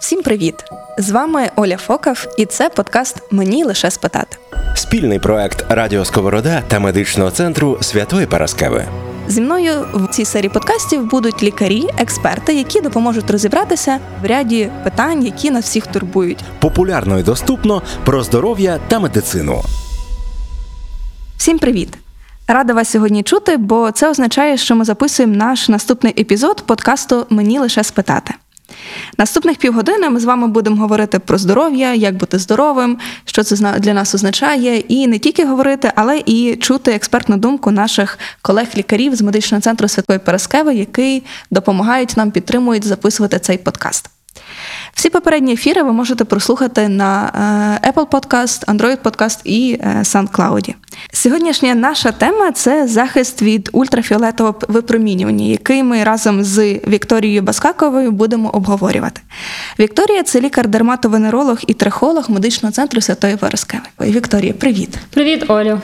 Всім привіт! З вами Оля Фокав, і це подкаст Мені лише спитати. Спільний проект Радіо Сковорода та медичного центру Святої Параскеви. Зі мною в цій серії подкастів будуть лікарі, експерти, які допоможуть розібратися в ряді питань, які нас всіх турбують. Популярно і доступно про здоров'я та медицину. Всім привіт! Рада вас сьогодні чути, бо це означає, що ми записуємо наш наступний епізод подкасту Мені лише спитати. Наступних півгодини ми з вами будемо говорити про здоров'я, як бути здоровим, що це для нас означає, і не тільки говорити, але і чути експертну думку наших колег-лікарів з медичного центру Святої Параскеви, які допомагають нам підтримують записувати цей подкаст. Всі попередні ефіри ви можете прослухати на е, Apple Podcast, Android Podcast і е, SoundCloud. Сьогоднішня наша тема це захист від ультрафіолетового випромінювання, який ми разом з Вікторією Баскаковою будемо обговорювати. Вікторія це лікар-дерматовенеролог і трихолог медичного центру Святої Вороскеви. Вікторія, привіт. Привіт, Олю.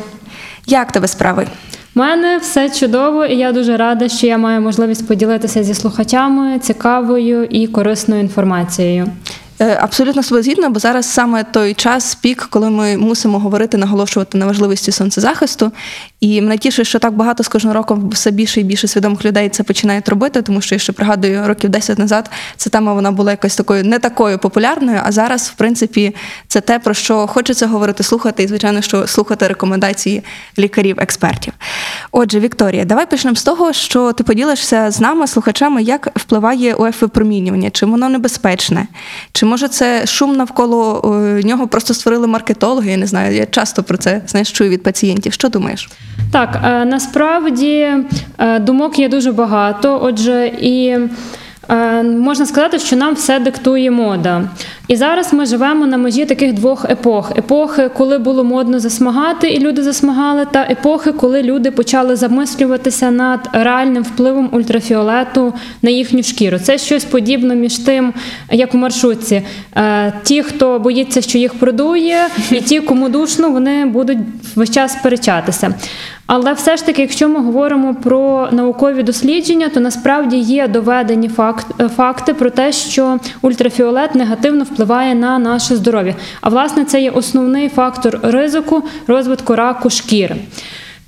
Як тебе справи? Мене все чудово, і я дуже рада, що я маю можливість поділитися зі слухачами цікавою і корисною інформацією. Е, абсолютно згідна, бо зараз саме той час, пік, коли ми мусимо говорити, наголошувати на важливості сонцезахисту. І мене тішить, що так багато з кожним роком все більше і більше свідомих людей це починають робити, тому що я ще пригадую, років 10 назад ця тема вона була якось такою не такою популярною. А зараз, в принципі, це те, про що хочеться говорити, слухати, і звичайно, що слухати рекомендації лікарів-експертів. Отже, Вікторія, давай почнемо з того, що ти поділишся з нами, слухачами, як впливає УФ випромінювання, чи воно небезпечне, чи може це шум навколо нього просто створили маркетологи? Я не знаю. Я часто про це знаєш, чую від пацієнтів. Що думаєш? Так, е, насправді е, думок є дуже багато. Отже, і Е, можна сказати, що нам все диктує мода. І зараз ми живемо на межі таких двох епох: епохи, коли було модно засмагати, і люди засмагали, та епохи, коли люди почали замислюватися над реальним впливом ультрафіолету на їхню шкіру. Це щось подібне між тим, як у маршрутці. Е, ті, хто боїться, що їх продує, і ті, кому душно, вони будуть весь час сперечатися. Але все ж таки, якщо ми говоримо про наукові дослідження, то насправді є доведені факти про те, що ультрафіолет негативно впливає на наше здоров'я. А власне це є основний фактор ризику розвитку раку шкіри.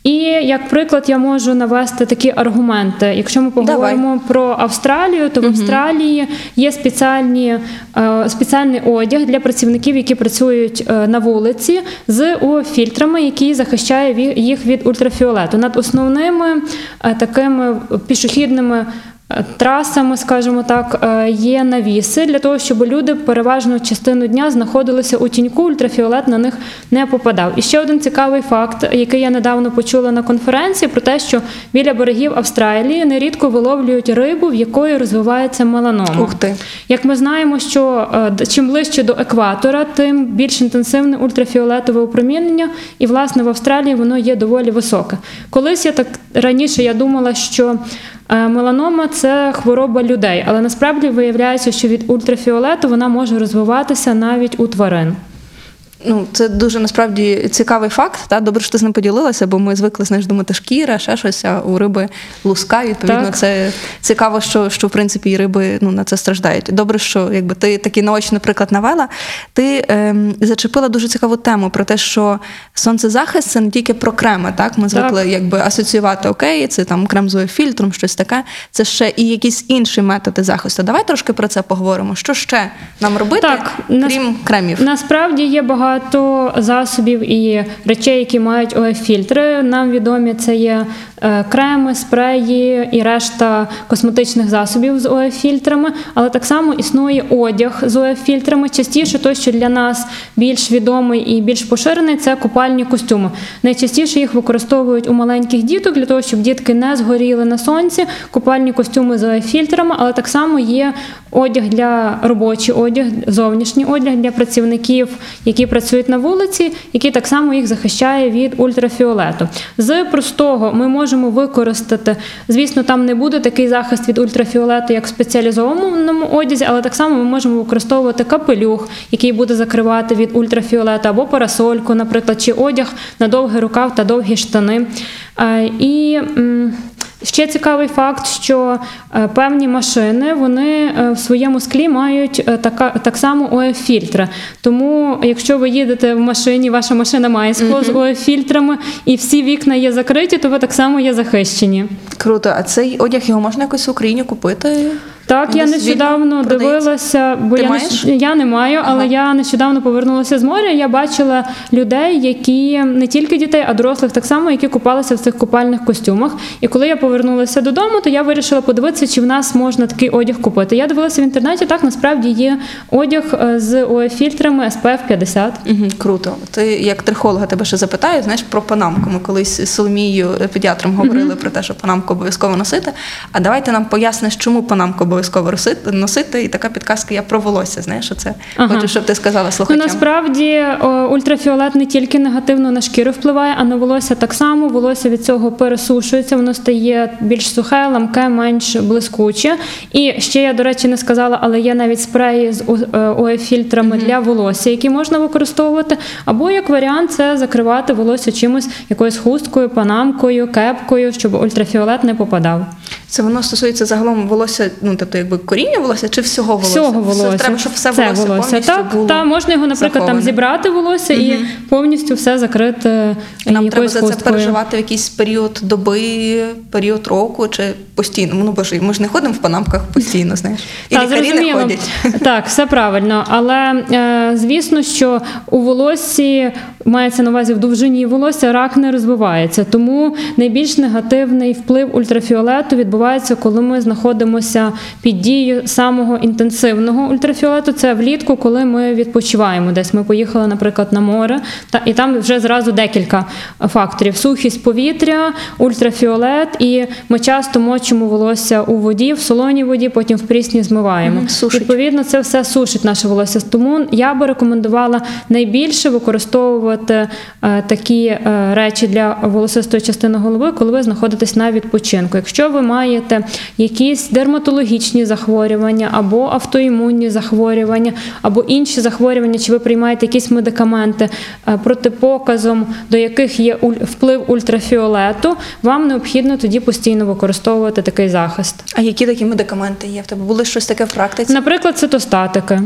І як приклад я можу навести такі аргументи. Якщо ми поговоримо Давай. про Австралію, то в Австралії є спеціальні, е, спеціальний одяг для працівників, які працюють е, на вулиці, з фільтрами, які захищає їх від ультрафіолету. Над основними е, такими пішохідними Трасами, скажімо так, е, є навіси для того, щоб люди переважну частину дня знаходилися у тіньку, ультрафіолет на них не попадав. І ще один цікавий факт, який я недавно почула на конференції, про те, що біля берегів Австралії нерідко виловлюють рибу, в якої розвивається меланома. Ух ти. Як ми знаємо, що е, чим ближче до екватора, тим більш інтенсивне ультрафіолетове опромінення, і власне в Австралії воно є доволі високе. Колись я так раніше я думала, що меланома це хвороба людей, але насправді виявляється, що від ультрафіолету вона може розвиватися навіть у тварин. Ну, це дуже насправді цікавий факт. Та добре, що ти з ним поділилася, бо ми звикли знаєш, думати шкіра, ще щось, а у риби луска. Відповідно, так. це цікаво, що що в принципі і риби ну, на це страждають. Добре, що якби ти такий наочний приклад навела. Ти ем, зачепила дуже цікаву тему про те, що сонцезахист це не тільки про креми. Так, ми звикли так. якби асоціювати окей, це там крем з фільтром, щось таке. Це ще і якісь інші методи захисту. Давай трошки про це поговоримо. Що ще нам робити, так, крім нас... кремів? Насправді є багато багато засобів і речей, які мають ОФ-фільтри. Нам відомі це є е, креми, спреї і решта косметичних засобів з ОФ-фільтрами, але так само існує одяг з ОФ-фільтрами. Частіше той, що для нас більш відомий і більш поширений, це купальні костюми. Найчастіше їх використовують у маленьких діток для того, щоб дітки не згоріли на сонці, купальні костюми з ОФ-фільтрами, але так само є одяг для робочий одяг, зовнішній одяг для працівників, які працюють на вулиці, який так само їх захищає від ультрафіолету. З простого ми можемо використати, звісно, там не буде такий захист від ультрафіолету, як в спеціалізованому одязі, але так само ми можемо використовувати капелюх, який буде закривати від ультрафіолету, або парасольку, наприклад, чи одяг на довгий рукав та довгі штани. І Ще цікавий факт, що е, певні машини вони е, в своєму склі мають е, така, так само ОЕФ-фільтри. Тому, якщо ви їдете в машині, ваша машина має скло з ОЕФ-фільтрами і всі вікна є закриті, то ви так само є захищені. Круто, а цей одяг його можна якось в Україні купити? Так, я нещодавно продається? дивилася, бо Ти я, маєш? нещ- я не маю, але Ага. я нещодавно повернулася з моря. Я бачила людей, які не тільки дітей, а дорослих так само, які купалися в цих купальних костюмах. І коли я повернулася додому, то я вирішила подивитися, чи в нас можна такий одяг купити. Я дивилася в інтернеті. Так насправді є одяг е, з ОФ-фільтрами SPF 50. Угу, круто. Ти як трихолога тебе ще запитаю, знаєш про панамку. Ми колись з Соломією педіатром говорили про те, що панамку обов'язково носити. А давайте нам поясниш, чому панамку обов'язково носити, носити. І така підказка я про волосся. Знаєш, оце Ага. хочу, щоб ти сказала Ну, насправді о, ультрафіолет не тільки негативно на шкіру впливає, а на волосся так само. Волосся від цього пересушується, воно стає більш сухе, ламке, менш блискуче. І ще я, до речі, не сказала, але є навіть спреї з ОЕ-фільтрами для волосся, які можна використовувати. Або як варіант, це закривати волосся чимось, якоюсь хусткою, панамкою, кепкою, щоб ультрафіолет не попадав. Це воно стосується загалом волосся, ну тобто якби коріння волосся чи всього волосся? Всього волосся. Треба, щоб все Це волосся, повністю так, було та можна його, наприклад, там зібрати волосся і повністю все закрити Нам треба якоюсь за це хусткою. переживати в якийсь період доби, період року чи постійно. Ну боже, ми ж не ходимо в панамках постійно, знаєш. І Та, лікарі не ходять. Так, все правильно. Але е, звісно, що у волоссі мається на увазі в довжині волосся рак не розвивається. Тому найбільш негативний вплив ультрафіолету відбувається, коли ми знаходимося під дією самого інтенсивного ультрафіолету. Це влітку, коли ми відпочиваємо десь. Ми поїхали, наприклад, на море, та і там вже зразу декілька факторів: сухість повітря, ультрафіолет, і ми часто мочимо волосся у воді, в солоній воді, потім в прісній змиваємо. Сушить. Відповідно, це все сушить наше волосся. Тому я би рекомендувала найбільше використовувати е, такі е, речі для волосистої частини голови, коли ви знаходитесь на відпочинку. Якщо ви маєте якісь дерматологічні захворювання або автоімунні захворювання, або інші захворювання, чи ви приймаєте якісь медикаменти е, протипоказом, до яких є вплив ультрафіолету, вам необхідно тоді постійно використовувати такий захист. А які такі медикаменти є? В тебе були щось таке в практиці? Наприклад, цитостатики.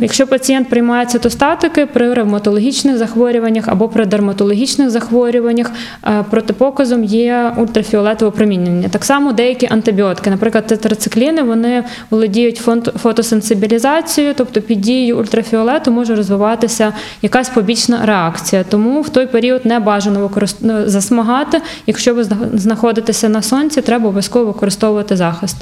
Якщо пацієнт приймає цитостатики при ревматологічних захворюваннях або при дерматологічних захворюваннях, е, протипоказом є ультрафіолетове промінення. Так само деякі антибіотики, наприклад, тетрацикліни, вони володіють фон- фотосенсибілізацією, тобто під дією ультрафіолету може розвиватися якась побічна реакція. Тому в той період не бажано використ... ну, засмагати. Якщо ви знаходитеся на сонці, треба обов'язково використовувати захист.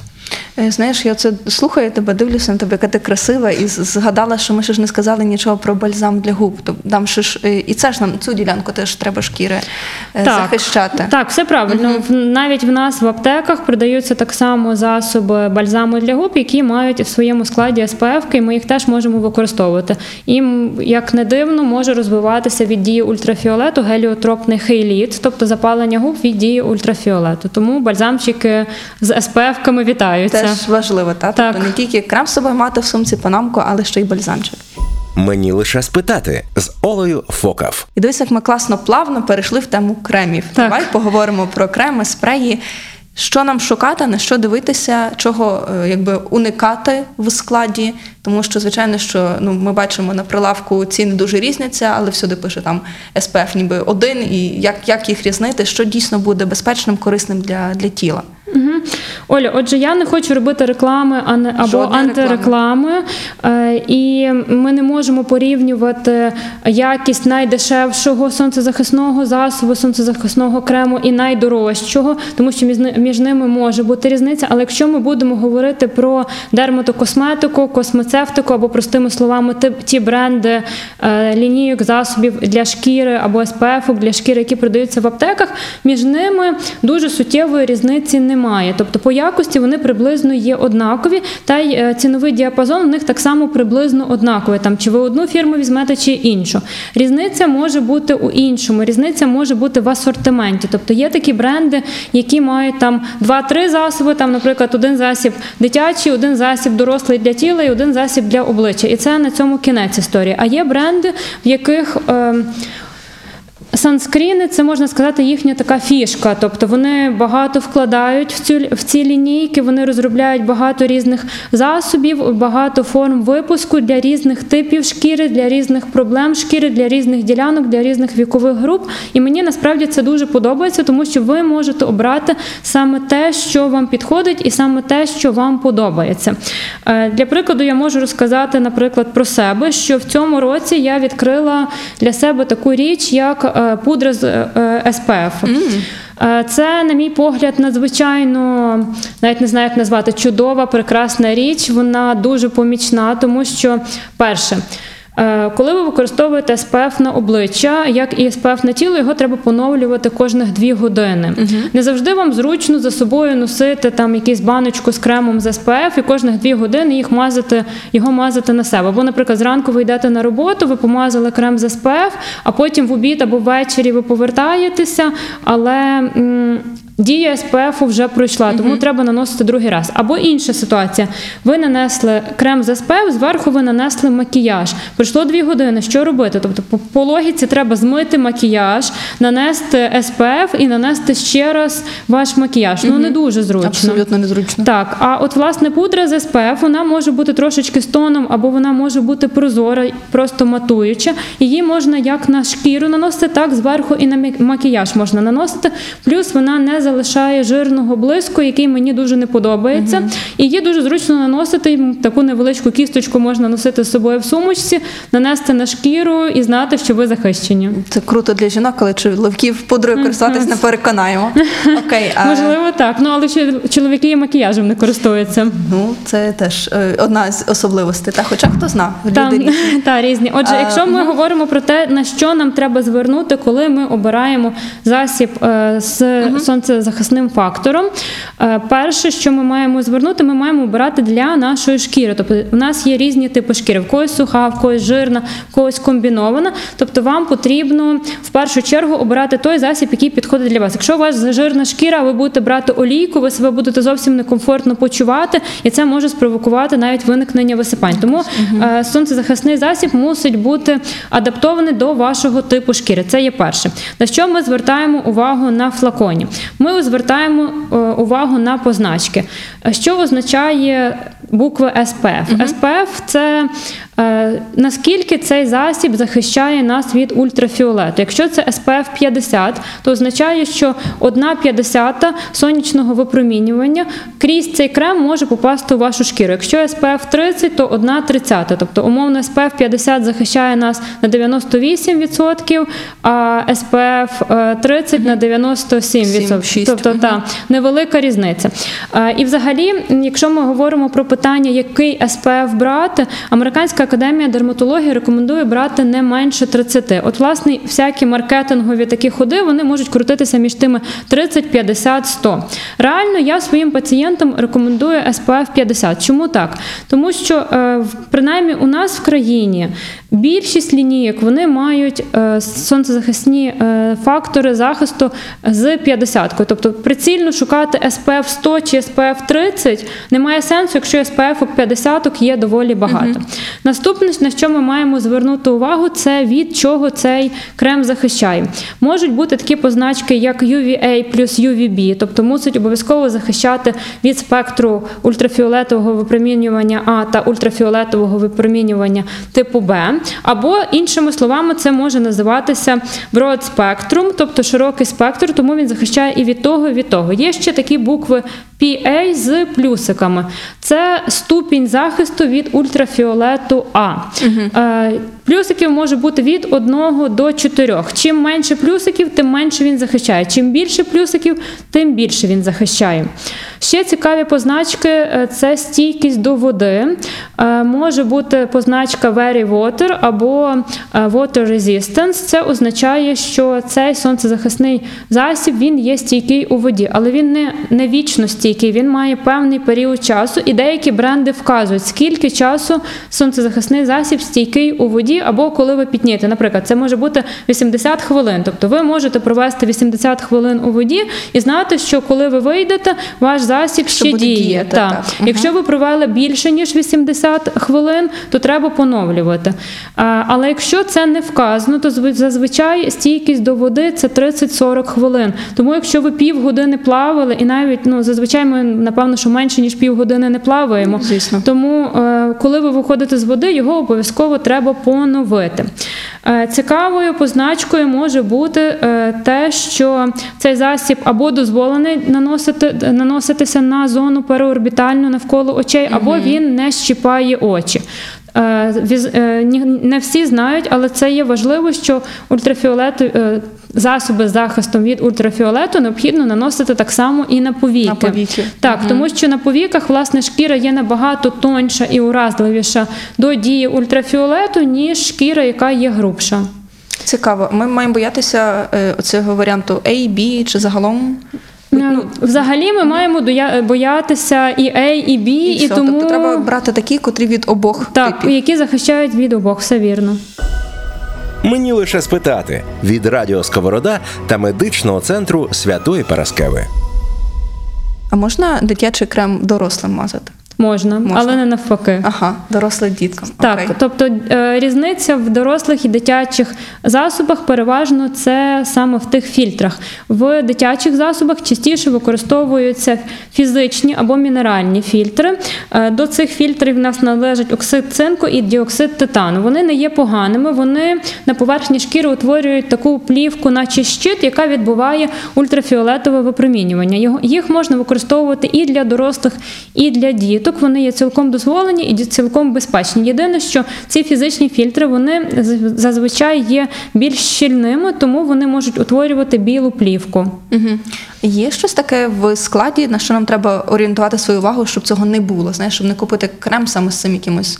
Е, Знаєш, я це слухаю тебе, дивлюся на тебе, яка ти красива, і згадала, що ми ще ж не сказали нічого про бальзам для губ. Тобто нам ще ж е, і це ж нам цю ділянку теж треба шкіри е, захищати. Так, все правильно. В- Навіть в нас в аптеках продаються так само засоби бальзаму для губ, які мають в своєму складі СПФ, і ми їх теж можемо використовувати. І як не дивно, може розвиватися від дії ультрафіолету геліотропний хейліт, тобто запалення губ від дії ультрафіолету. Тому бальзамчики з СПФ-ками вітаються. Теж важливо, та? Так. Тобто не тільки крем з собою мати в сумці панамку, але ще й бальзамчик. Мені лише спитати з Олею Фокав. І дивись, як ми класно плавно перейшли в тему кремів. Так. Давай поговоримо про креми, спреї. Що нам шукати, на що дивитися, чого е, якби уникати в складі, тому що, звичайно, що ну ми бачимо на прилавку ціни дуже різняться, але всюди пише там SPF ніби один, і як, як їх різнити, що дійсно буде безпечним, корисним для, для тіла. Угу. Оля, отже, я не хочу робити реклами або Жодної антиреклами, е, і ми не можемо порівнювати якість найдешевшого сонцезахисного засобу, сонцезахисного крему і найдорожчого, тому що між, ними може бути різниця. Але якщо ми будемо говорити про дерматокосметику, космецевтику або простими словами, ті, ті бренди е, лінійок засобів для шкіри або СПФ для шкіри, які продаються в аптеках, між ними дуже суттєвої різниці немає. Тобто по якості вони приблизно є однакові, та й е, ціновий діапазон у них так само приблизно однаковий. Там чи ви одну фірму візьмете, чи іншу. Різниця може бути у іншому. Різниця може бути в асортименті. Тобто є такі бренди, які мають там 2-3 засоби, там, наприклад, один засіб дитячий, один засіб дорослий для тіла і один засіб для обличчя. І це на цьому кінець історії. А є бренди, в яких. Е, Санскріни це можна сказати їхня така фішка. Тобто вони багато вкладають в цю в ці лінійки, вони розробляють багато різних засобів, багато форм випуску для різних типів шкіри, для різних проблем шкіри, для різних ділянок, для різних вікових груп. І мені насправді це дуже подобається, тому що ви можете обрати саме те, що вам підходить, і саме те, що вам подобається. Е, Для прикладу, я можу розказати, наприклад, про себе, що в цьому році я відкрила для себе таку річ, як е, пудра з СПФ. SPF. Е, Це, на мій погляд, надзвичайно навіть не знаю, як назвати чудова, прекрасна річ. Вона дуже помічна, тому що перше. Е, Коли ви використовуєте SPF на обличчя, як і SPF на тіло, його треба поновлювати кожних дві години. Не завжди вам зручно за собою носити там якусь баночку з кремом з SPF і кожних дві години їх мазати, його мазати на себе. Або, наприклад, зранку ви йдете на роботу, ви помазали крем з SPF, а потім в обід або ввечері ви повертаєтеся, але. м, Дія SPF вже пройшла, тому треба наносити другий раз. Або інша ситуація. Ви нанесли крем з SPF, зверху ви нанесли макіяж. Пройшло дві години. Що робити? Тобто, по, по логіці треба змити макіяж, нанести SPF і нанести ще раз ваш макіяж. Ну не дуже зручно. Абсолютно незручно. Так, а от власне пудра з SPF, вона може бути трошечки з тоном, або вона може бути прозора, просто матуюча. Її можна як на шкіру наносити, так зверху і на макіяж можна наносити. Плюс вона не залишає жирного блиску, який мені дуже не подобається. І її дуже зручно наносити. Таку невеличку кісточку можна носити з собою в сумочці, нанести на шкіру і знати, що ви захищені. Це круто для жінок, коли чоловіків пудрою користуватись не переконаємо. Окей, а, Можливо, так. Ну але чоловіки і макіяжем не користуються. ну це теж е, одна з особливостей. Та хоча хто знав, люди Там, різні. та, різні. Отже, А, якщо ми говоримо про те, на що нам треба звернути, коли ми обираємо засіб е, з сонцезахисним фактором, е, перше, що ми маємо звернути, ми маємо обирати для нашої шкіри. Тобто, у нас є різні типи шкіри, в когось суха, в когось жирна, в когось комбінована. Тобто, вам потрібно в першу чергу обирати той засіб, який підходить для вас. Якщо у вас жирна шкіра, ви будете брати олійку, ви себе будете зовсім некомфортно почувати, і це може спровокувати навіть виникнення висипань. Тому е, сонцезахисний засіб мусить бути адаптований до вашого типу шкіри. Це є перше. На що ми звертаємо увагу на флаконі? Ми звертаємо е, увагу на позначки. Е, Що означає буква SPF? SPF – це е, наскільки цей засіб захищає нас від ультрафіолету. Якщо це SPF 50, то означає, що одна п'ятдесята сонячного випромінювання крізь цей крем може попасти у вашу шкіру. Якщо SPF 30, то одна тридцята. Тобто, умовно, SPF 50 захищає нас на 98%, а е, 30 на 97%. шість. Тобто, та, невелика різниця. Е, І взагалі, якщо ми говоримо про питання, який SPF брати, Американська академія дерматології рекомендує брати не менше 30. От, власне, всякі маркетингові такі ходи вони можуть крутитися між тими 30, 50, 100. Реально, я своїм пацієнтам рекомендую SPF 50. Чому так? Тому що, е, принаймні, у нас в країні більшість лінійок вони мають е, сонцезахисні е, фактори захисту з 50. Тобто прицільно шукати SPF 100 чи SPF 30 немає сенсу, якщо SPF 50 є доволі багато. Наступне, на що ми маємо звернути увагу, це від чого цей крем захищає. Можуть бути такі позначки, як UVA плюс UVB, тобто мусить обов'язково захищати від спектру ультрафіолетового випромінювання А та ультрафіолетового випромінювання типу Б. Або іншими словами, це може називатися broad spectrum, тобто широкий спектр, тому він захищає і від того, і від того. Є ще такі букви PA з плюсиками. Це ступінь захисту від ультрафіолету А. Е, Плюсиків може бути від 1 до 4. Чим менше плюсиків, тим менше він захищає. Чим більше плюсиків, тим більше він захищає. Ще цікаві позначки е, це стійкість до води. Е, Може бути позначка Very Water або Water Resistance. Це означає, що цей сонцезахисний засіб він є стійкий у воді, але він не, не вічно стійкий, він має певний період часу, і деякі бренди вказують, скільки часу сонцезахисний засіб стійкий у воді, або коли ви пітнієте. Наприклад, це може бути 80 хвилин. Тобто ви можете провести 80 хвилин у воді і знати, що коли ви вийдете, ваш засіб ще діє. діяти, Так. так. Мгм. Якщо ви провели більше ніж 80 хвилин, то треба поновлювати. Але якщо це не вказано, то зазвичай стійкість до води це 30-40 хвилин. Тому якщо ви півгодини плавали, і навіть ну зазвичай ми напевно, що менше ніж півгодини не плаваємо. Звісно. Тому, е, коли ви виходите з води, його обов'язково треба поновити. Е, Цікавою позначкою може бути е, те, що цей засіб або дозволений наносити, наноситися на зону переорбітальну навколо очей, або він не щіпає очі. Не всі знають, але це є важливо, що ультрафіолету е, засоби з захистом від ультрафіолету необхідно наносити так само і на повіки. На повіки. Так, тому що на повіках власне шкіра є набагато тоньша і уразливіша до дії ультрафіолету, ніж шкіра, яка є грубша. Цікаво. Ми маємо боятися е, цього варіанту A, B чи загалом. Ну, Взагалі ми маємо боятися і A, і B, і, все. тому Тобто треба брати такі, котрі від обох так, типів. які захищають від обох, все вірно. Мені лише спитати від Радіо Сковорода та медичного центру Святої Параскеви. А можна дитячий крем дорослим мазати? Можна, Можна. але не навпаки. Ага, дорослим діткам. Так, Окей. тобто е, різниця в дорослих і дитячих засобах переважно це саме в тих фільтрах. В дитячих засобах частіше використовуються фізичні або мінеральні фільтри. Е, До цих фільтрів в нас належать оксид цинку і діоксид титану. Вони не є поганими, вони на поверхні шкіри утворюють таку плівку, наче щит, яка відбуває ультрафіолетове випромінювання. Їх можна використовувати і для дорослих, і для діток. Вони є цілком дозволені і цілком безпечні. Єдине, що ці фізичні фільтри вони зазвичай є більш щільними, тому вони можуть утворювати білу плівку. Угу. Є щось таке в складі, на що нам треба орієнтувати свою увагу, щоб цього не було, знаєш, щоб не купити крем саме з цим якимось.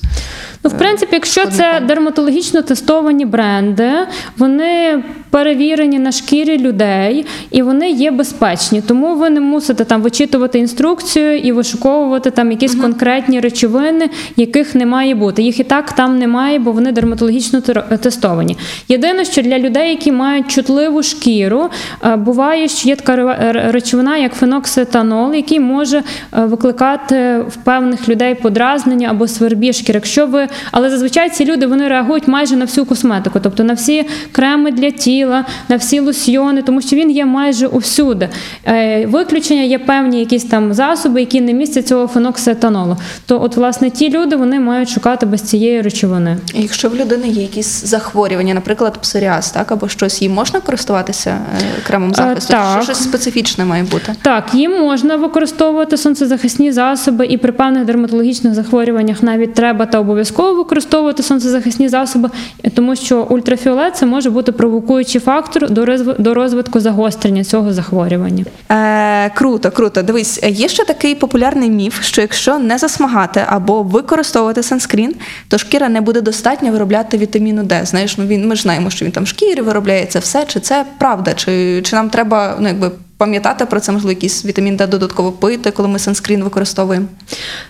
Ну, в принципі, якщо це дерматологічно тестовані бренди, вони перевірені на шкірі людей і вони є безпечні. Тому ви не мусите там вичитувати інструкцію і вишуковувати там якісь конкретні речовини, яких не має бути. Їх і так там немає, бо вони дерматологічно тер- тестовані. Єдине, що для людей, які мають чутливу шкіру, е, буває, що є така ре- ре- речовина, як феноксетанол, який може е, викликати в певних людей подразнення або свербіж шкіри. Якщо ви, але зазвичай ці люди вони реагують майже на всю косметику, тобто на всі креми для тіла, на всі лосьйони, тому що він є майже усюди. Е, Виключення є певні якісь там засоби, які не містять цього феноксетанолу. То, от, власне, ті люди вони мають шукати без цієї речовини. Якщо в людини є якісь захворювання, наприклад, псоріаз, так або щось, їй можна користуватися е, кремом захисту? так. Що щось специфічне має бути? Так, їм можна використовувати сонцезахисні засоби, і при певних дерматологічних захворюваннях навіть треба та обов'язково використовувати сонцезахисні засоби, тому що ультрафіолет це може бути провокуючий фактор до розвитку загострення цього захворювання. Е, круто, круто. Дивись, є ще такий популярний міф, що якщо не засмагати або використовувати санскрін, то шкіра не буде достатньо виробляти вітаміну Д. Знаєш, ну він ми ж знаємо, що він там шкірі виробляє це все. Чи це правда? Чи, чи нам треба ну якби пам'ятати про це, можливо, якийсь вітамін Д додатково пити, коли ми санскрін використовуємо?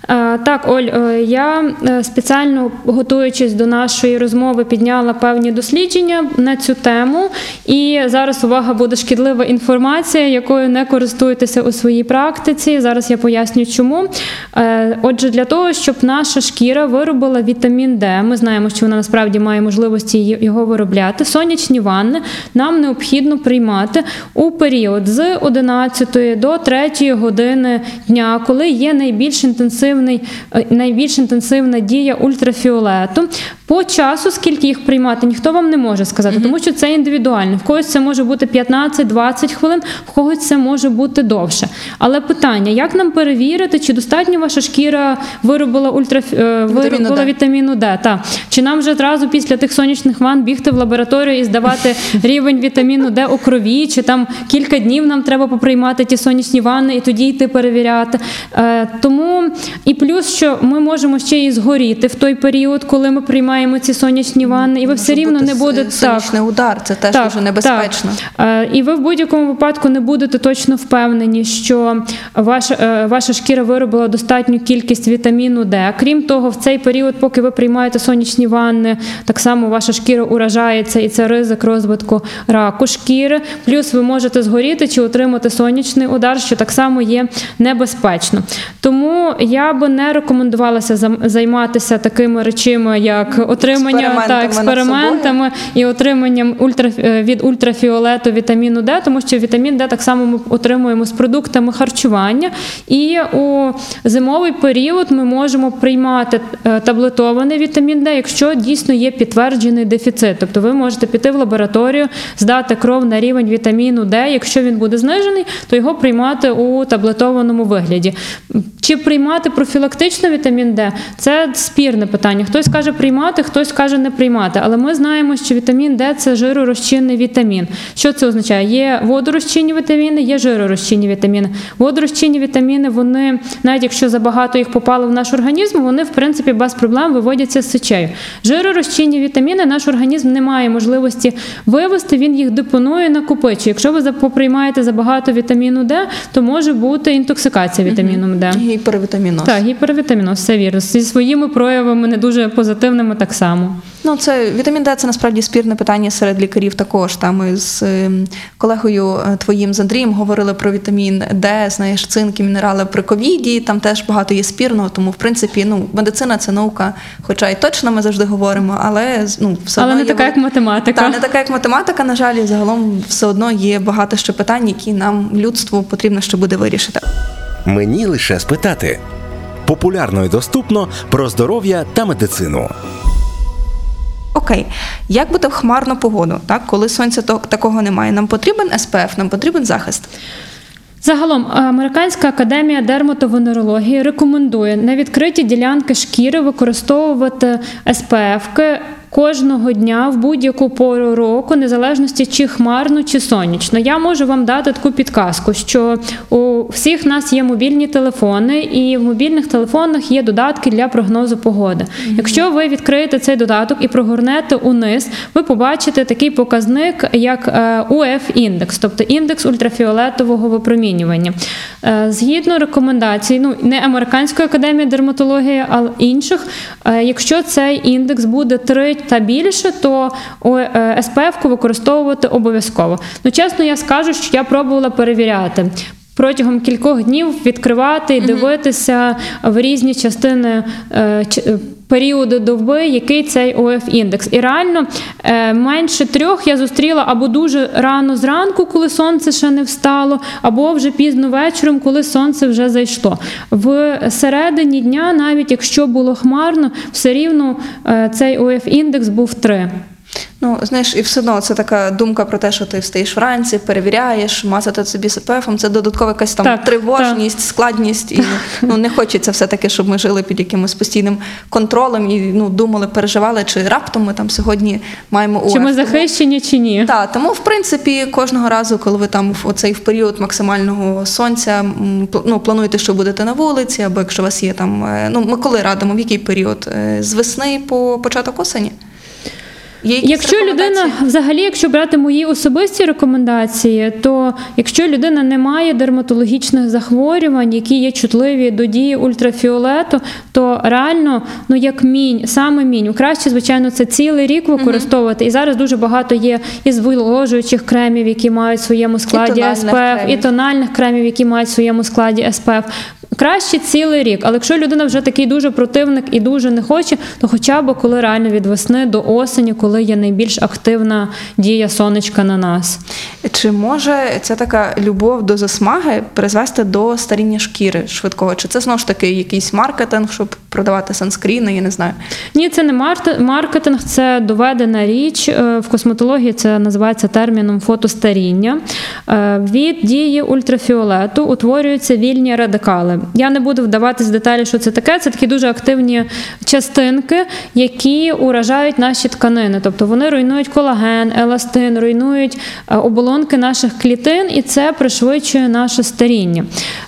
Е, Так, Оль, е, я е, спеціально готуючись до нашої розмови, підняла певні дослідження на цю тему. І зараз увага буде шкідлива інформація, якою не користуєтеся у своїй практиці. Зараз я поясню, чому. Отже, для того, щоб наша шкіра виробила вітамін Д, ми знаємо, що вона насправді має можливості його виробляти. Сонячні ванни нам необхідно приймати у період з 11 до 3 години дня, коли є найбільш інтенсивний, е, найбільш інтенсивна дія ультрафіолету. По часу, скільки їх приймати, ніхто вам не може сказати, тому що це індивідуально. В когось це може бути 15-20 хвилин, в когось це може бути довше. Але питання: як нам перевірити, чи достатньо ваша шкіра виробила ультраф... е, виробила вітаміну Д? Та. Чи нам вже одразу після тих сонячних ванн бігти в лабораторію і здавати рівень вітаміну Д у крові, чи там кілька днів нам треба поприймати ті сонячні ванни і тоді йти перевіряти. Е, тому і плюс, що ми можемо ще і згоріти в той період, коли ми приймаємо ці сонячні ванни, і ви все рівно не будете так. сонячний удар, це теж дуже небезпечно. Так. Е, І ви в будь-якому випадку не будете точно впевнені, що ваша, е, ваша шкіра виробила достатню кількість вітаміну Д. Крім того, в цей період, поки ви приймаєте сонячні ванни, так само ваша шкіра уражається, і це ризик розвитку раку шкіри. Плюс ви можете згоріти чи отримати сонячний удар, що так само є небезпечно. Тому я би не рекомендувалася займатися такими речами, як отримання Експериментами та експериментами і отриманням ультра, е, від ультрафіолету вітаміну Д, тому що вітамін Д так само ми отримуємо з продуктами харчування. І у зимовий період ми можемо приймати е, таблетований вітамін Д, якщо дійсно є підтверджений дефіцит. Тобто ви можете піти в лабораторію, здати кров на рівень вітаміну Д. Якщо він буде знижений, то його приймати у таблетованому вигляді. Чи приймати профілактично вітамін Д? Це спірне питання. Хтось каже приймати, хтось каже не приймати. Але ми знаємо, що вітамін Д це жиророзчинний вітамін. Що це означає? Є водорозчинні вітаміни, є жиророзчинні вітаміни. Водорозчинні вітаміни, вони, навіть якщо забагато їх попало в наш організм, вони в принципі без проблем виводяться з сечею. Жиророзчинні вітаміни наш організм не має можливості вивести, він їх депонує, накопичує. Якщо ви поприймаєте забагато вітаміну Д, то може бути інтоксикація вітаміном Д. Гіпервітаміноз. Так, гіпервітаміноз, все вірно. Зі своїми проявами не дуже позитивними так само. Ну, це вітамін Д це насправді спірне питання серед лікарів також. Там ми з ем, колегою е, твоїм з Андрієм говорили про вітамін Д, знаєш, цинк і мінерали при ковіді. Там теж багато є спірного, тому в принципі ну, медицина це наука, хоча і точно ми завжди говоримо, але ну, все Але одно не є така, як математика. Та, не така, як математика, на жаль, і загалом все одно є багато ще питань, які нам людству потрібно ще буде вирішити. Мені лише спитати. Популярно і доступно про здоров'я та медицину. Окей, як буде в хмарну погоду, так коли сонця такого немає? Нам потрібен СПФ, нам потрібен захист. Загалом, Американська академія дерматовенерології рекомендує на відкриті ділянки шкіри використовувати СПФ-ки кожного дня в будь-яку пору року, незалежності чи хмарно, чи сонячно. Я можу вам дати таку підказку, що у всіх нас є мобільні телефони, і в мобільних телефонах є додатки для прогнозу погоди. Якщо ви відкриєте цей додаток і прогорнете униз, ви побачите такий показник, як УФ-індекс, тобто індекс ультрафіолетового випромінювання. Е, Згідно рекомендацій, ну не Американської академії дерматології, а інших, е, якщо цей індекс буде 3 та більше, то СПФ використовувати обов'язково. Ну, чесно, я скажу, що я пробувала перевіряти. Протягом кількох днів відкривати і дивитися в різні частини е, е, періоду доби, який цей ОФ індекс. І реально е, менше трьох я зустріла або дуже рано зранку, коли сонце ще не встало, або вже пізно вечором, коли сонце вже зайшло. В середині дня, навіть якщо було хмарно, все рівно цей ОФ індекс був 3. Ну, знаєш, і все одно це така думка про те, що ти встаєш вранці, перевіряєш, мазати собі СПФом, це додаткова якась там Так, тривожність, складність. І ну, не хочеться все-таки, щоб ми жили під якимось постійним контролем і ну, думали, переживали, чи раптом ми там сьогодні маємо УФ. Чи ми захищені, чи ні? Так, тому в принципі кожного разу, коли ви там в оцей в період максимального сонця ну, плануєте, що будете на вулиці, або якщо у вас є там, е, ну ми коли радимо, в який період? Е, З весни по початок осені? Є якісь Якщо людина взагалі, якщо брати мої особисті рекомендації, то якщо людина не має дерматологічних захворювань, які є чутливі до дії ультрафіолету, то реально, ну як мінь, саме мінь, краще, звичайно, це цілий рік використовувати. І зараз дуже багато є і зволожуючих кремів, які мають в своєму складі тональних СПФ, і тональних кремів, які мають в своєму складі СПФ. Краще цілий рік, але якщо людина вже такий дуже противник і дуже не хоче, то хоча б коли реально від весни до осені, коли є найбільш активна дія сонечка на нас. Чи може ця така любов до засмаги призвести до старіння шкіри швидкого? Чи це знову ж таки якийсь маркетинг, щоб продавати санскріни? Я не знаю. Ні, це не маркетинг, це доведена річ. Е, В косметології це називається терміном фотостаріння. Е, Від дії ультрафіолету утворюються вільні радикали. Я не буду вдаватись в деталі, що це таке. Це такі дуже активні частинки, які уражають наші тканини. Тобто вони руйнують колаген, еластин, руйнують е, оболонки наших клітин, і це пришвидшує наше старіння.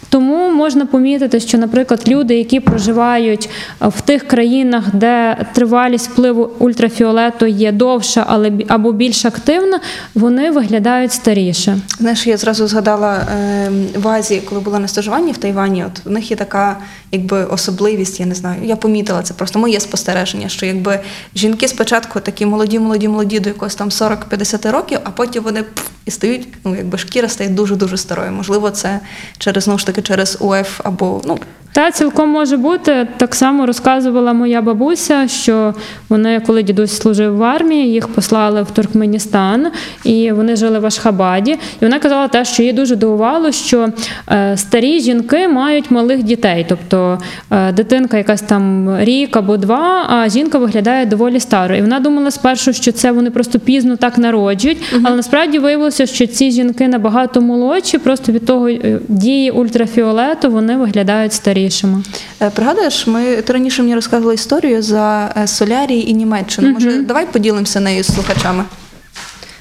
Тому можна помітити, що, наприклад, люди, які проживають е, в тих країнах, де тривалість впливу ультрафіолету є довша, але або більш активна, вони виглядають старіше. Знаєш, я зразу згадала е, в Азії, коли була на стажуванні в Тайвані, от в них є така якби особливість, я не знаю. Я помітила це просто моє спостереження, що якби жінки спочатку такі молоді, молоді, молоді молоді до якогось там 40-50 років, а потім вони пф, і стають, ну якби шкіра стає дуже дуже старою. Можливо, це через знову ж таки через УФ або ну Та цілком може бути. Так само розказувала моя бабуся, що вони, коли дідусь служив в армії, їх послали в Туркменістан, і вони жили в Ашхабаді. І вона казала те, що їй дуже дивувало, що е, старі жінки мають малих дітей, тобто е, дитинка якась там рік або два, а жінка виглядає доволі старою. І вона думала спершу, що це вони просто пізно так народжують, але насправді виявилося, що ці жінки набагато молодші, просто від того е, дії ультрафіолету вони виглядають старішими. Е, Пригадуєш, ми ти раніше мені розказувала історію за е, Солярії і Німеччину. Може, давай поділимося нею з слухачами.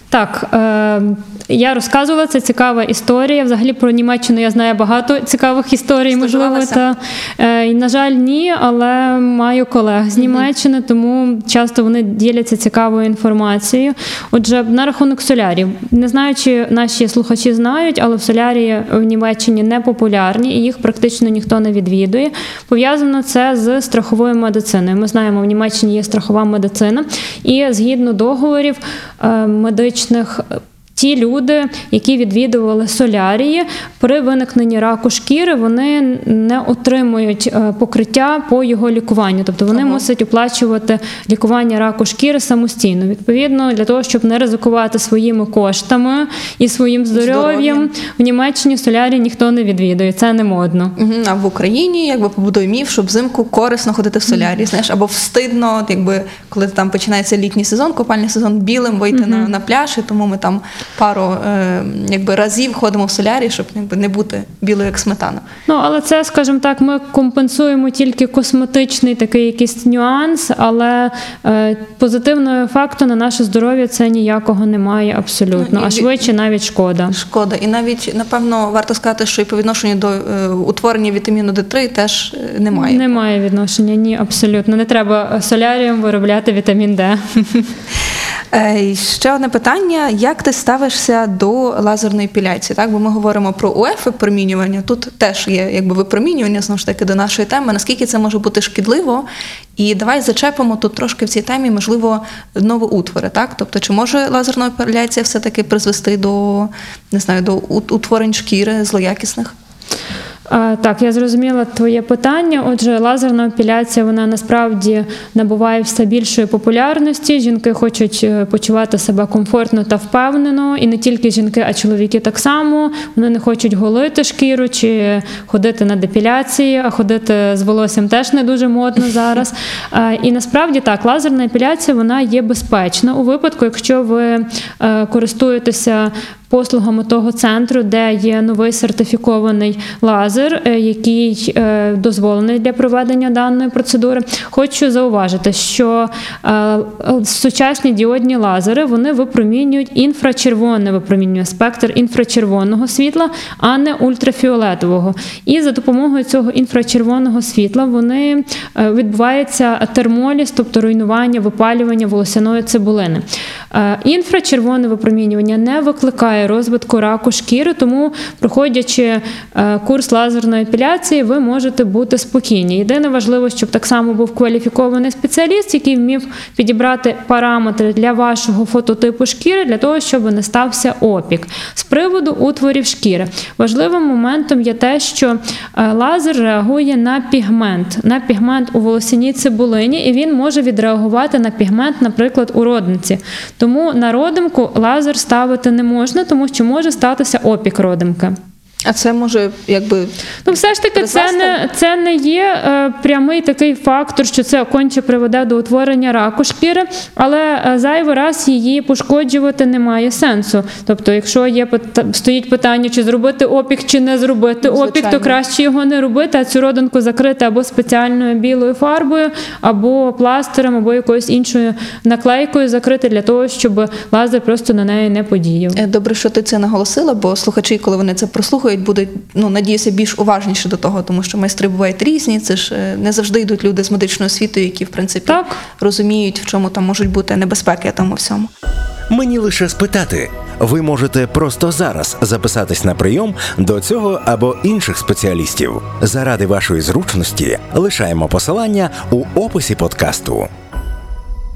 Так, е, я розказувала, це цікава історія. Взагалі про Німеччину я знаю багато цікавих історій, можливо. Та, е, і, на жаль, ні, але маю колег з Німеччини, тому часто вони діляться цікавою інформацією. Отже, на рахунок солярів. Не знаю, чи наші слухачі знають, але в солярії в Німеччині не популярні і їх практично ніхто не відвідує. Пов'язано це з страховою медициною. Ми знаємо, в Німеччині є страхова медицина, і згідно договорів е, медичних. Ті люди, які відвідували солярії, при виникненні раку шкіри вони не отримують е, покриття по його лікуванню, тобто вони Ага. мусять оплачувати лікування раку шкіри самостійно. Відповідно, для того, щоб не ризикувати своїми коштами і своїм здоров'ям, в Німеччині солярії ніхто не відвідує. Це не модно. А в Україні якби побудує міф, що взимку корисно ходити в солярі. Знаєш, або встидно, якби коли там починається літній сезон, купальний сезон білим вийти на, на пляж, і тому ми там пару е, якби разів ходимо в солярі, щоб якби не бути білою як сметана. Ну, але це, скажімо так, ми компенсуємо тільки косметичний такий якийсь нюанс, але е, позитивного ефекту на наше здоров'я це ніякого немає абсолютно, Ну, і а швидше навіть шкода. Шкода. І навіть напевно варто сказати, що і по відношенню до е, утворення вітаміну Д3 теж немає. Немає відношення, ні, абсолютно. Не треба солярієм виробляти вітамін Д. Е, Ще одне питання: як ти ставишся до лазерної епіляції? Так, бо ми говоримо про УФ випромінювання. Тут теж є якби випромінювання знову ж таки до нашої теми. Наскільки це може бути шкідливо? І давай зачепимо тут трошки в цій темі, можливо, новоутвори. Так, тобто, чи може лазерна епіляція все-таки призвести до не знаю, до утворень шкіри злоякісних? Так, я зрозуміла твоє питання. Отже, лазерна епіляція вона насправді набуває все більшої популярності. Жінки хочуть е, почувати себе комфортно та впевнено, і не тільки жінки, а чоловіки так само. Вони не хочуть голити шкіру чи ходити на депіляції, а ходити з волоссям теж не дуже модно зараз. І насправді так, лазерна епіляція вона є безпечна у випадку, якщо ви е, користуєтеся послугами того центру, де є новий сертифікований лазер, е, який е, дозволений для проведення даної процедури. Хочу зауважити, що е, сучасні діодні лазери вони випромінюють інфрачервоне випромінює спектр інфрачервоного світла, а не ультрафіолетового. І за допомогою цього інфрачервоного світла вони відбувається термоліз, тобто руйнування, випалювання волосяної цибулини. Е, Інфрачервоне випромінювання не викликає розвитку раку шкіри, тому, проходячи е, курс лазерної епіляції, ви можете бути спокійні. Єдине важливо, щоб так само був кваліфікований спеціаліст, який вмів підібрати параметри для вашого фототипу шкіри, для того, щоб не стався опік. З приводу утворів шкіри. Важливим моментом є те, що е, лазер реагує на пігмент, на пігмент у волосяній цибулині, і він може відреагувати на пігмент, наприклад, у родинці. Тому на родимку лазер ставити не можна, тому що може статися опік родимки. А це може якби Ну, все ж таки, це не, це не є е, прямий такий фактор, що це конче приведе до утворення раку шкіри, але е, зайвий раз її пошкоджувати немає сенсу. Тобто, якщо є стоїть питання, чи зробити опік, чи не зробити опік, то краще його не робити, а цю родинку закрити або спеціальною білою фарбою, або пластирем, або якоюсь іншою наклейкою закрити для того, щоб лазер просто на неї не подіяв. Е, Добре, що ти це наголосила, бо слухачі, коли вони це прослухають, будуть ну надіюся більш уважніші до того, тому що майстри бувають різні. Це ж е, не завжди йдуть люди з медичною освітою, які в принципі Так. розуміють, в чому там можуть бути небезпеки тому всьому. Мені лише спитати. Ви можете просто зараз записатись на прийом до цього або інших спеціалістів. Заради вашої зручності лишаємо посилання у описі подкасту.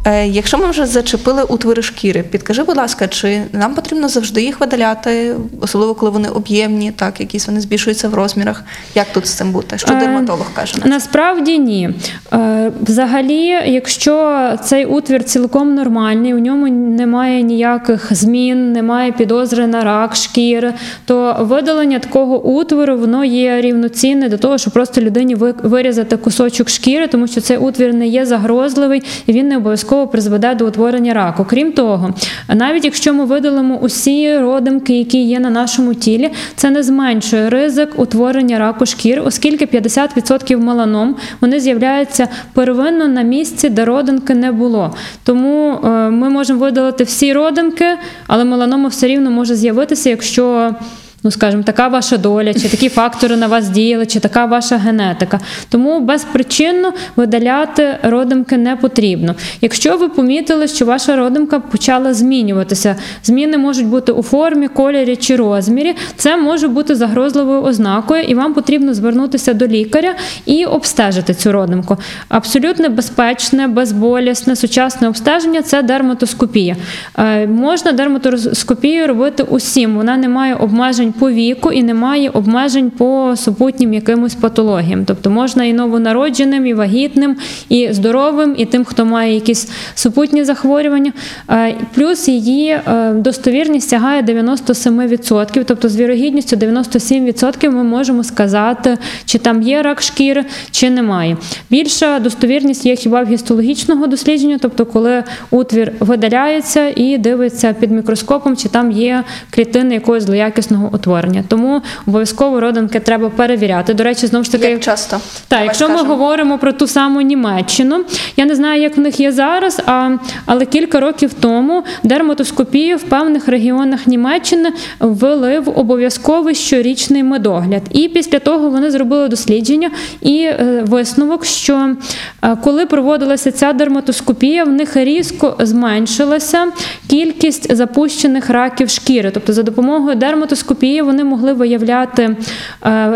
Е, якщо ми вже зачепили утвори шкіри, підкажи, будь ласка, чи нам потрібно завжди їх видаляти, особливо коли вони об'ємні, так якісь вони збільшуються в розмірах. Як тут з цим бути? Що Е, дерматолог каже на це? Насправді ні. Е, Взагалі, якщо цей утвір цілком нормальний, у ньому немає ніяких змін, немає підозри на рак шкіри, то видалення такого утвору воно є рівноцінне до того, щоб просто людині вирізати кусочок шкіри, тому що цей утвір не є загрозливий і він не обов'язково призведе до утворення раку. Крім того, навіть якщо ми видалимо усі родимки, які є на нашому тілі, це не зменшує ризик утворення раку шкір, оскільки 50% меланом вони з'являються первинно на місці, де родинки не було. Тому е, ми можемо видалити всі родинки, але меланома все рівно може з'явитися, якщо. Ну, скажімо, така ваша доля, чи такі фактори на вас діяли, чи така ваша генетика. Тому безпричинно видаляти родимки не потрібно. Якщо ви помітили, що ваша родимка почала змінюватися, зміни можуть бути у формі, кольорі чи розмірі, це може бути загрозливою ознакою, і вам потрібно звернутися до лікаря і обстежити цю родимку. Абсолютно безпечне, безболісне, сучасне обстеження це дерматоскопія. Е, Можна дерматоскопію робити усім. Вона не має обмежень по віку і не має обмежень по супутнім якимось патологіям. Тобто можна і новонародженим, і вагітним, і здоровим, і тим, хто має якісь супутні захворювання. Е, Плюс її е, достовірність сягає 97%, тобто з вірогідністю 97% ми можемо сказати, чи там є рак шкіри, чи немає. Більша достовірність є хіба в гістологічного дослідження, тобто коли утвір видаляється і дивиться під мікроскопом, чи там є клітини якогось злоякісного утворення. Тому обов'язково родинки треба перевіряти. До речі, знову ж таки, Як часто? так, якщо ми говоримо про ту саму Німеччину, я не знаю, як в них є зараз, а, але кілька років тому дерматоскопію в певних регіонах Німеччини ввели в обов'язковий щорічний медогляд. І після того вони зробили дослідження і е, висновок, що е, коли проводилася ця дерматоскопія, в них різко зменшилася кількість запущених раків шкіри. Тобто, за допомогою дерматоскопії вони могли виявляти е,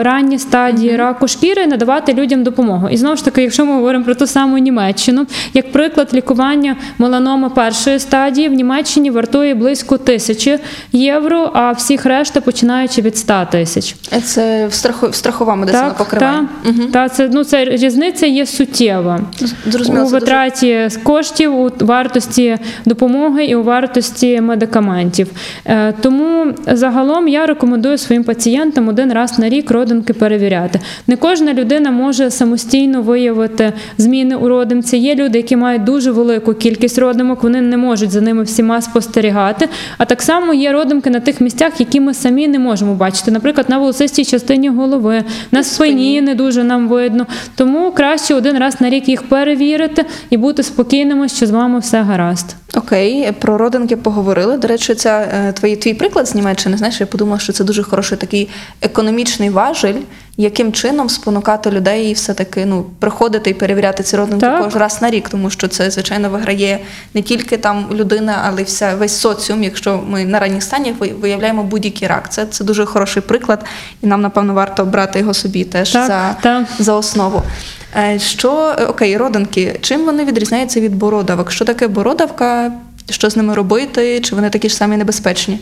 ранні стадії раку шкіри і надавати людям допомогу. І знову ж таки, якщо ми говоримо про ту саму Німеччину, як приклад лікування меланоми першої стадії в Німеччині вартує близько тисячі євро, а всіх решта починаючи від 100 тисяч. Е, Це в страху страхова медицина покриває. та, та, це, ну, це різниця є суттєва Зрозуміло, у це дуже- витраті коштів, у вартості допомоги і у вартості медикаментів. Е, Тому загалом я рекомендую своїм пацієнтам один раз на рік родинки перевіряти. Не кожна людина може самостійно виявити зміни у родимці. Є люди, які мають дуже велику кількість родимок, вони не можуть за ними всіма спостерігати. А так само є родимки на тих місцях, які ми самі не можемо бачити. Наприклад, на волосистій частині голови, на спині не дуже нам видно. Тому краще один раз на рік їх перевірити і бути спокійними, що з вами все гаразд. Окей, про родинки поговорили. До речі, ця е, твій, твій приклад з Німеччини, знаєш, я подумала, що це дуже хороший такий економічний важель, яким чином спонукати людей і все-таки ну, приходити і перевіряти ці родинки Так. кожен раз на рік, тому що це, звичайно, виграє не тільки там людина, але й вся весь соціум. Якщо ми на ранніх станях ви- виявляємо будь-який рак. Це, це дуже хороший приклад, і нам, напевно, варто брати його собі теж Так, за, так. за основу. Е, Що е, окей, родинки, чим вони відрізняються від бородавок? Що таке бородавка? Що з ними робити? Чи вони такі ж самі небезпечні?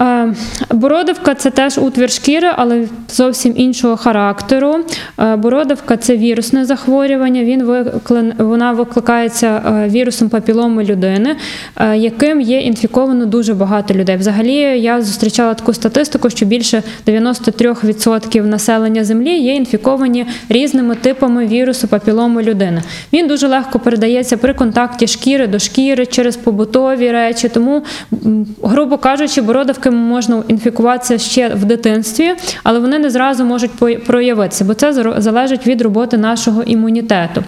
Е, Бородавка це теж утвір шкіри, але зовсім іншого характеру. Е, Бородавка це вірусне захворювання. Він виклин, вона викликається е, вірусом папіломи людини, яким є інфіковано дуже багато людей. Взагалі, я зустрічала таку статистику, що більше 93% населення землі є інфіковані різними типами вірусу папіломи людини. Він дуже легко передається при контакті шкіри до шкіри через побутові речі. Тому, грубо кажучи, бородавки можна інфікуватися ще в дитинстві, але вони не зразу можуть проявитися, бо це залежить від роботи нашого імунітету.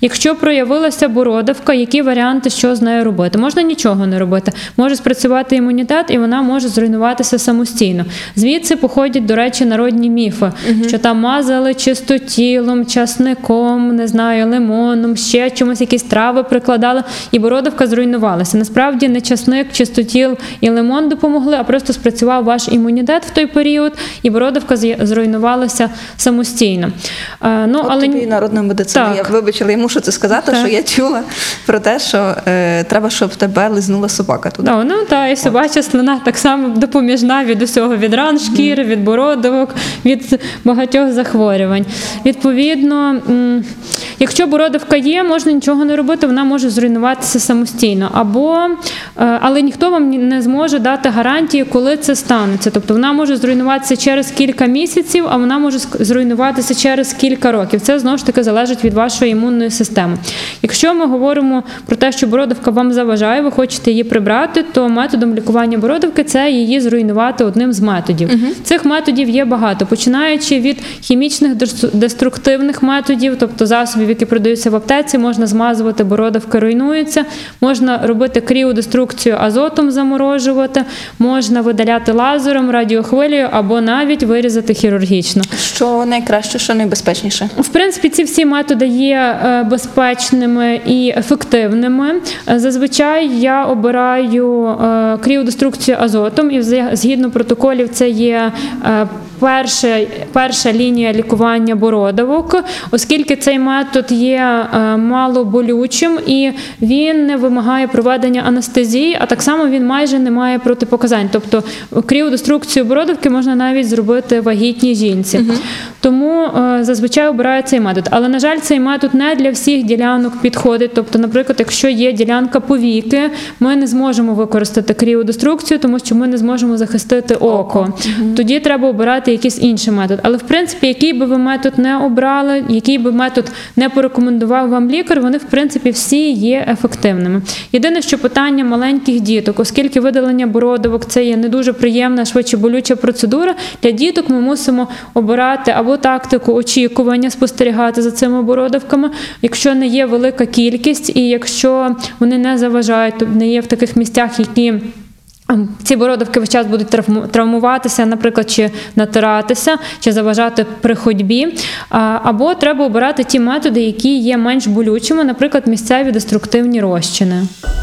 Якщо проявилася бородавка, які варіанти, що з нею робити? Можна нічого не робити. Може спрацювати імунітет, і вона може зруйнуватися самостійно. Звідси походять, до речі, народні міфи, що там мазали чистотілом, часником, не знаю, лимоном, ще чомусь якісь трави прикладали, і бородавка зруйнувалася. Насправді не часник, чистотіл і лимон допомогли, а просто спрацював ваш імунітет в той період, і бородавка зруйнувалася самостійно. Е, Ну, От але тобі народна медицина. Так. Я вибачила, я мушу це сказати, Так. що я чула про те, що е, треба, щоб тебе лизнула собака туди. Ну, ну та і собача слина так само допоміжна від усього від ран, шкіри, від бородавок, від багатьох захворювань. Відповідно, якщо бородавка є, можна нічого не робити, вона може зруйнуватися самостійно. Або, е, але ніхто вам не зможе дати гарантії, коли це станеться. Тобто вона може зруйнуватися через кілька місяців, а вона може зруйнуватися через кілька років. Це знову ж таки залежить від вашої імунної системи. Якщо ми говоримо про те, що бородавка вам заважає, ви хочете її прибрати, то методом лікування бородавки це її зруйнувати одним з методів. Цих методів є багато, починаючи від хімічних деструктивних методів, тобто засобів, які продаються в аптеці, можна змазувати, бородавки руйнуються, можна робити кріодеструкцію азотом, заморожувати, можна видаляти лазером, радіохвилею або навіть вирізати хірургічно. Що найкраще, що найбезпечніше. В принципі, ці всі методи є е, безпечними і ефективними. Е, Зазвичай я обираю е, кріодеструкцію азотом, і згідно протоколів, це є перша, перша лінія лікування бородавок, оскільки цей метод є е, малоболючим і він не вимагає проведення анестезії, а так само він майже не має протипоказань. Тобто кріодеструкцію бородавки можна навіть зробити вагітній жінці. Тому е, зазвичай обираю цей метод. Але, на жаль, цей метод не для всіх ділянок підходить. Тобто, наприклад, якщо є ділянка повіки, ми не зможемо використати кріодеструкцію, тому що ми не зможемо захистити око. Тоді треба обирати якийсь інший метод. Але в принципі, який би ви метод не обрали, який би метод не порекомендував вам лікар, вони в принципі всі є ефективними. Єдине, що питання маленьких діток, оскільки видалення бородавок це є не дуже приємна, швидше болюча процедура. Для діток ми мусимо обирати або тактику очікування, спостерігати за цими бородавками, якщо не є велика кількість, і якщо вони не заважають, то не є в таких місцях, які. Ці бородавки весь час будуть травму- травмуватися, наприклад, чи натиратися, чи заважати при ходьбі. Або треба обирати ті методи, які є менш болючими, наприклад, місцеві деструктивні розчини.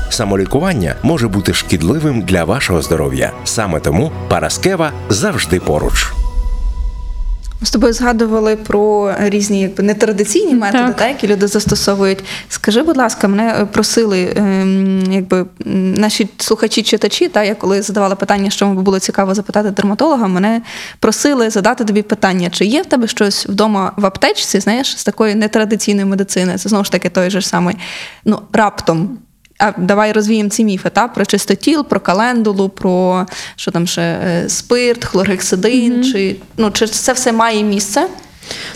Самолікування може бути шкідливим для вашого здоров'я. Саме тому Параскева завжди поруч. Ми з тобою згадували про різні якби нетрадиційні методи, Так. та, які люди застосовують. Скажи, будь ласка, мене е, просили ем, якби наші слухачі-читачі, та я коли задавала питання, що би було цікаво запитати дерматолога, мене просили задати тобі питання, чи є в тебе щось вдома в аптечці, знаєш, з такої нетрадиційної медицини. Це знову ж таки той же ж самий. Ну, раптом. А давай розвіємо ці міфи, та про чистотіл, про календулу, про що там ще е, спирт, хлоргексидин, чи ну чи це все має місце?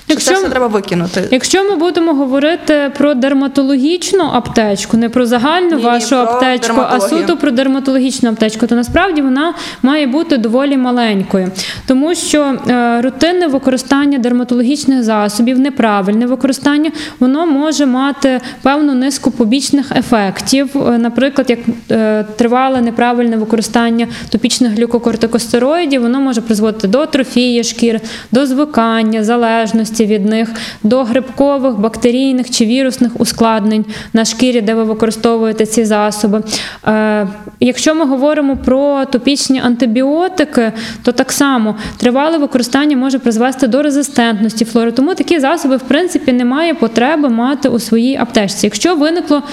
Якщо це все треба викинути? Якщо ми будемо говорити про дерматологічну аптечку, не про загальну Ні-ні, вашу про аптечку, а суто про дерматологічну аптечку, то насправді вона має бути доволі маленькою, тому що е, рутинне використання дерматологічних засобів, неправильне використання, воно може мати певну низку побічних ефектів. Е, Наприклад, як е, тривале неправильне використання топічних глюкокортикостероїдів, воно може призводити до атрофії шкіри, до звикання, залежності від них, до грибкових, бактерійних чи вірусних ускладнень на шкірі, де ви використовуєте ці засоби. Е, Якщо ми говоримо про топічні антибіотики, то так само тривале використання може призвести до резистентності флори. Тому такі засоби, в принципі, немає потреби мати у своїй аптечці. Якщо виникло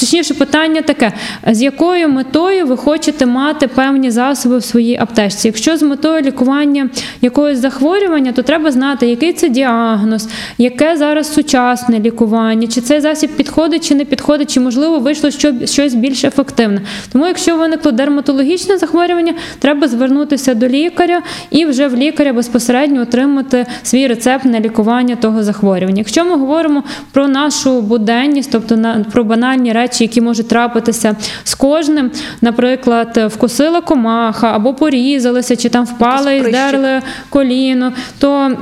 Точніше, питання таке: з якою метою ви хочете мати певні засоби в своїй аптечці? Якщо з метою лікування якогось захворювання, то треба знати, який це діагноз, яке зараз сучасне лікування, чи цей засіб підходить чи не підходить, чи можливо вийшло щось більш ефективне. Тому, якщо виникло дерматологічне захворювання, треба звернутися до лікаря і вже в лікаря безпосередньо отримати свій рецепт на лікування того захворювання. Якщо ми говоримо про нашу буденність, тобто на про банальні речі, які можуть трапитися з кожним, наприклад, вкусила комаха або порізалися, чи там впали і здерли коліно, то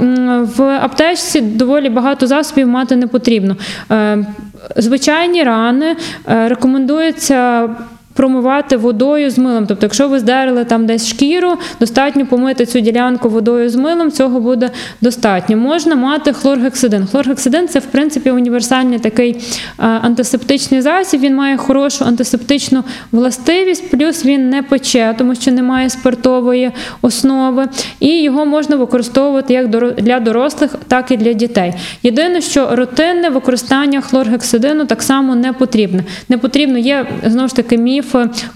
в аптечці доволі багато засобів мати не потрібно. Е, Звичайні рани е, рекомендується. Промивати водою з милом. Тобто, якщо ви здерли там десь шкіру, достатньо помити цю ділянку водою з милом, цього буде достатньо. Можна мати хлоргексидин. Хлоргексидин це в принципі універсальний такий антисептичний засіб. Він має хорошу антисептичну властивість, плюс він не пече, тому що немає спиртової основи, і його можна використовувати як для дорослих, так і для дітей. Єдине, що рутинне використання хлоргексидину так само не потрібне. Не потрібно є знову ж таки міф,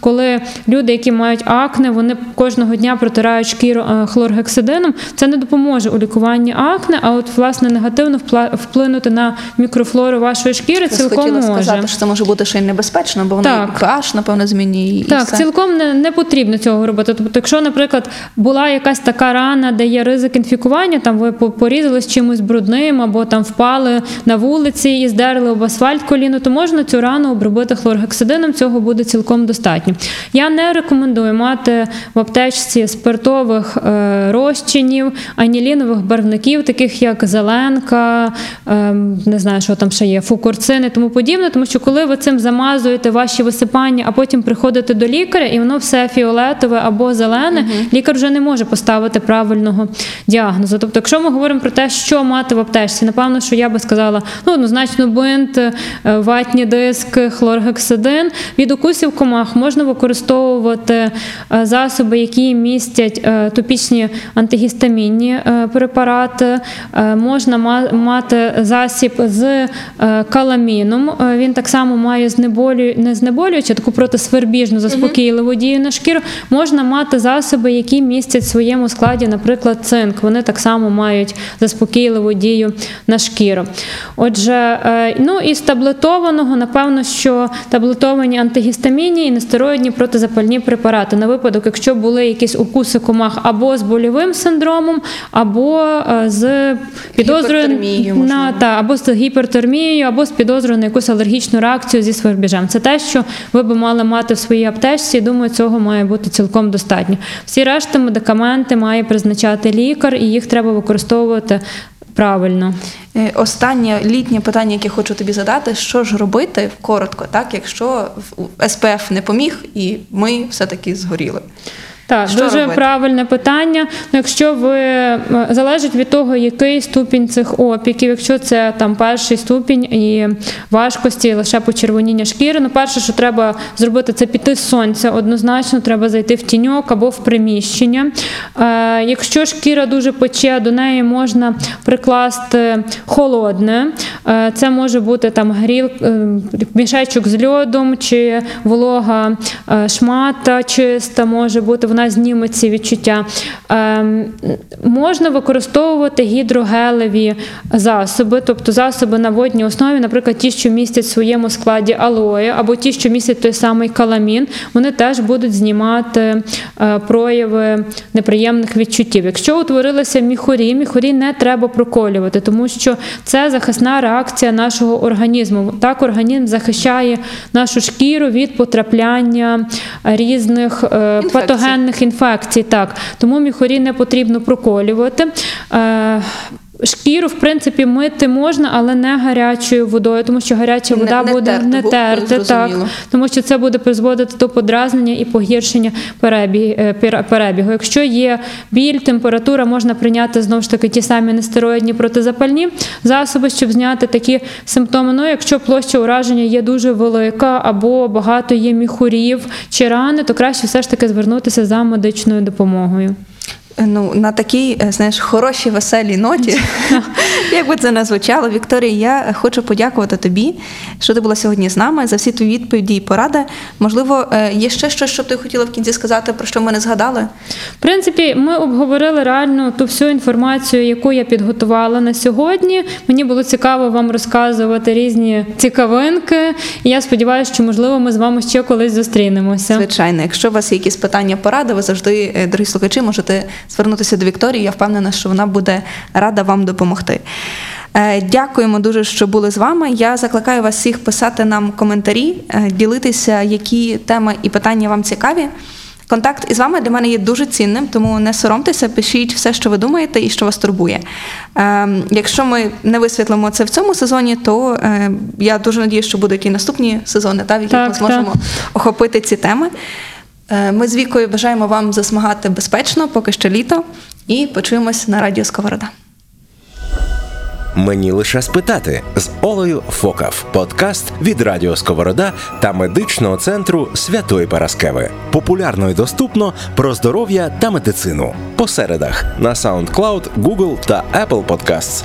коли люди, які мають акне, вони кожного дня протирають шкіру е, хлоргексидином. Це не допоможе у лікуванні акне, а от власне негативно вплинути на мікрофлору вашої шкіри Я цілком хотіла може. сказати, що це може бути ще й небезпечно, бо Так. pH, напевно, змінює і Так, все. цілком не, не потрібно цього робити. Тобто, якщо, наприклад, була якась така рана, де є ризик інфікування, там ви по- порізались чимось брудним або там впали на вулиці і здерли об асфальт коліно, то можна цю рану обробити хлоргексидином, цього буде цілком достатньо. Я не рекомендую мати в аптечці спиртових е, розчинів, анілінових барвників, таких як зеленка, е, не знаю, що там ще є, фукурцин і тому подібне, тому що коли ви цим замазуєте ваші висипання, а потім приходите до лікаря, і воно все фіолетове або зелене, лікар вже не може поставити правильного діагнозу. Тобто, якщо ми говоримо про те, що мати в аптечці, напевно, що я би сказала, ну однозначно бинт, е, ватні диски, хлоргексидин. Від укусів комах можна використовувати е, засоби, які містять е, топічні антигістамінні е, препарати. Можна мати засіб з каламіном. Він так само має знеболю... не знеболюючи, а таку протисвербіжну заспокійливу дію на шкіру. Можна мати засоби, які містять в своєму складі, наприклад, цинк. Вони так само мають заспокійливу дію на шкіру. Отже, ну і з таблетованого, напевно, що таблетовані антигістамінні і нестероїдні протизапальні препарати на випадок, якщо були якісь укуси комах або з больовим синдромом, або е, з підозрою на та або з гіпертермією, або з підозрою на якусь алергічну реакцію зі свербіжем. Це те, що ви би мали мати в своїй аптечці. і, Думаю, цього має бути цілком достатньо. Всі решта медикаменти має призначати лікар, і їх треба використовувати правильно. Е, Останнє літнє питання, яке хочу тобі задати: що ж робити коротко, так, якщо СПФ не поміг, і ми все-таки згоріли. Так, Що дуже робити? правильне питання. Ну, якщо ви е, залежить від того, який ступінь цих опіків, якщо це там перший ступінь і важкості лише почервоніння шкіри. Ну, перше, що треба зробити, це піти з сонця. Однозначно, треба зайти в тіньок або в приміщення. Е, якщо шкіра дуже пече, до неї можна прикласти холодне. Е, це може бути там гріл, е, мішечок з льодом чи волога е, шмата чиста, може бути, вона зніме ці відчуття. Ем, Можна використовувати гідрогелеві засоби, тобто засоби на водній основі, наприклад, ті, що містять в своєму складі алоє, або ті, що містять той самий каламін, вони теж будуть знімати е, прояви неприємних відчуттів. Якщо утворилися міхурі, міхурі не треба проколювати, тому що це захисна реакція нашого організму. Так організм захищає нашу шкіру від потрапляння різних е, Інфекцій. Так, тому міхорі не потрібно проколювати. Шкіру, в принципі, мити можна, але не гарячою водою, тому що гаряча Не- вода не буде терти не терти, так, тому що це буде призводити до подразнення і погіршення перебі- е, перебігу. Якщо є біль, температура, можна прийняти знову ж таки ті самі нестероїдні протизапальні засоби, щоб зняти такі симптоми. Ну, якщо площа ураження є дуже велика або багато є міхурів чи рани, то краще все ж таки звернутися за медичною допомогою. Ну, на такій, е, знаєш, хорошій, веселій ноті, як би це не звучало, Вікторія, я хочу подякувати тобі, що ти була сьогодні з нами за всі твої відповіді і поради. Можливо, е, є ще щось, що ти хотіла в кінці сказати, про що ми не згадали? В принципі, ми обговорили реально ту всю інформацію, яку я підготувала на сьогодні. Мені було цікаво вам розказувати різні цікавинки. І я сподіваюся, що можливо ми з вами ще колись зустрінемося. Звичайно, якщо у вас є якісь питання, поради, ви завжди, е, дорогі слухачі, можете звернутися до Вікторії. Я впевнена, що вона буде рада вам допомогти. Е, Дякуємо дуже, що були з вами. Я закликаю вас всіх писати нам коментарі, е, ділитися, які теми і питання вам цікаві. Контакт із вами для мене є дуже цінним, тому не соромтеся, пишіть все, що ви думаєте і що вас турбує. Е, якщо ми не висвітлимо це в цьому сезоні, то е, я дуже надію, що будуть і наступні сезони, та, в яких Так, ми зможемо так. охопити ці теми. Е, Ми з Вікою бажаємо вам засмагати безпечно, поки що літо, і почуємось на радіо Сковорода. Мені лише спитати з Олею Фокав. Подкаст від Радіо Сковорода та медичного центру Святої Параскеви. Популярно і доступно про здоров'я та медицину. По середах на SoundCloud, Google та Apple Podcasts.